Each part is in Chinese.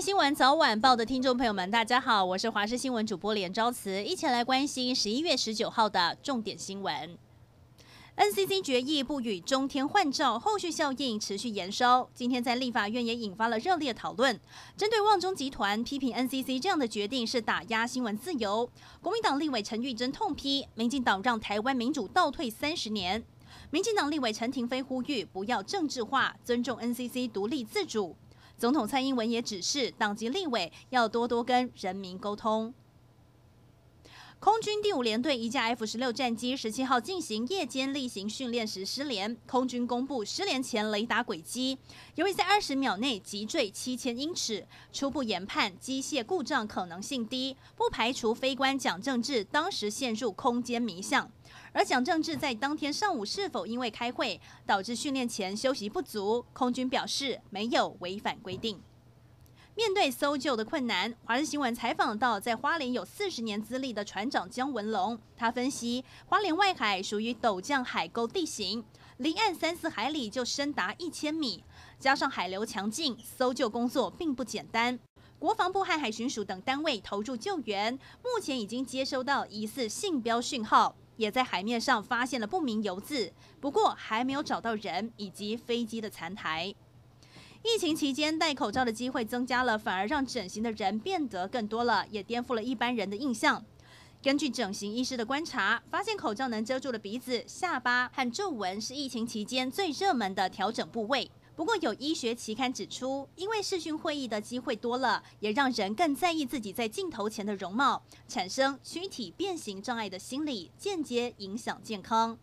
新闻早晚报的听众朋友们，大家好，我是华视新闻主播连昭慈，一起来关心十一月十九号的重点新闻。NCC 决议不与中天换照，后续效应持续延烧。今天在立法院也引发了热烈讨论。针对旺中集团批评 NCC 这样的决定是打压新闻自由，国民党立委陈玉珍痛批民进党让台湾民主倒退三十年。民进党立委陈亭妃呼吁不要政治化，尊重 NCC 独立自主。总统蔡英文也指示党籍立委要多多跟人民沟通。空军第五联队一架 F 十六战机十七号进行夜间例行训练时失联，空军公布失联前雷达轨迹，由于在二十秒内急坠七千英尺，初步研判机械故障可能性低，不排除飞官蒋正志当时陷入空间迷向。而蒋正志在当天上午是否因为开会导致训练前休息不足？空军表示没有违反规定。面对搜救的困难，华视新闻采访到在花莲有四十年资历的船长江文龙，他分析花莲外海属于陡降海沟地形，离岸三四海里就深达一千米，加上海流强劲，搜救工作并不简单。国防部和海巡署等单位投入救援，目前已经接收到疑似信标讯号，也在海面上发现了不明油渍，不过还没有找到人以及飞机的残骸。疫情期间戴口罩的机会增加了，反而让整形的人变得更多了，也颠覆了一般人的印象。根据整形医师的观察，发现口罩能遮住的鼻子、下巴和皱纹是疫情期间最热门的调整部位。不过，有医学期刊指出，因为视讯会议的机会多了，也让人更在意自己在镜头前的容貌，产生躯体变形障碍的心理，间接影响健康。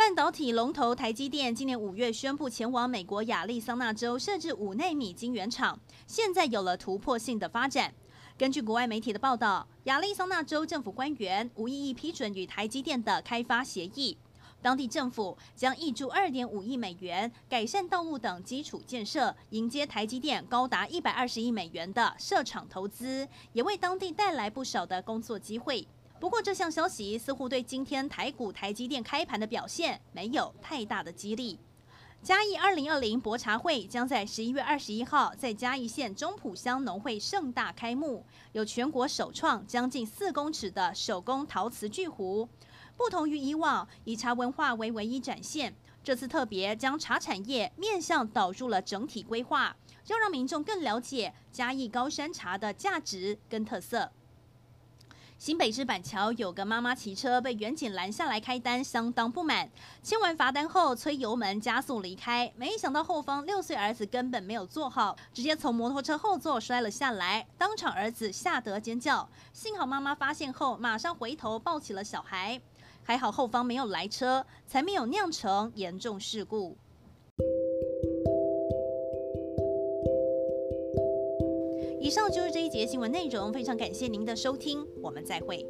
半导体龙头台积电今年五月宣布前往美国亚利桑那州设置五奈米晶圆厂，现在有了突破性的发展。根据国外媒体的报道，亚利桑那州政府官员无异议批准与台积电的开发协议，当地政府将挹注二点五亿美元改善道路等基础建设，迎接台积电高达一百二十亿美元的设厂投资，也为当地带来不少的工作机会。不过，这项消息似乎对今天台股台积电开盘的表现没有太大的激励。嘉义二零二零博茶会将在十一月二十一号在嘉义县中埔乡农会盛大开幕，有全国首创将近四公尺的手工陶瓷巨壶。不同于以往以茶文化为唯一展现，这次特别将茶产业面向导入了整体规划，要让民众更了解嘉义高山茶的价值跟特色。新北市板桥有个妈妈骑车被远景拦下来开单，相当不满。签完罚单后，催油门加速离开，没想到后方六岁儿子根本没有坐好，直接从摩托车后座摔了下来，当场儿子吓得尖叫。幸好妈妈发现后，马上回头抱起了小孩，还好后方没有来车，才没有酿成严重事故。以上就是这一节新闻内容，非常感谢您的收听，我们再会。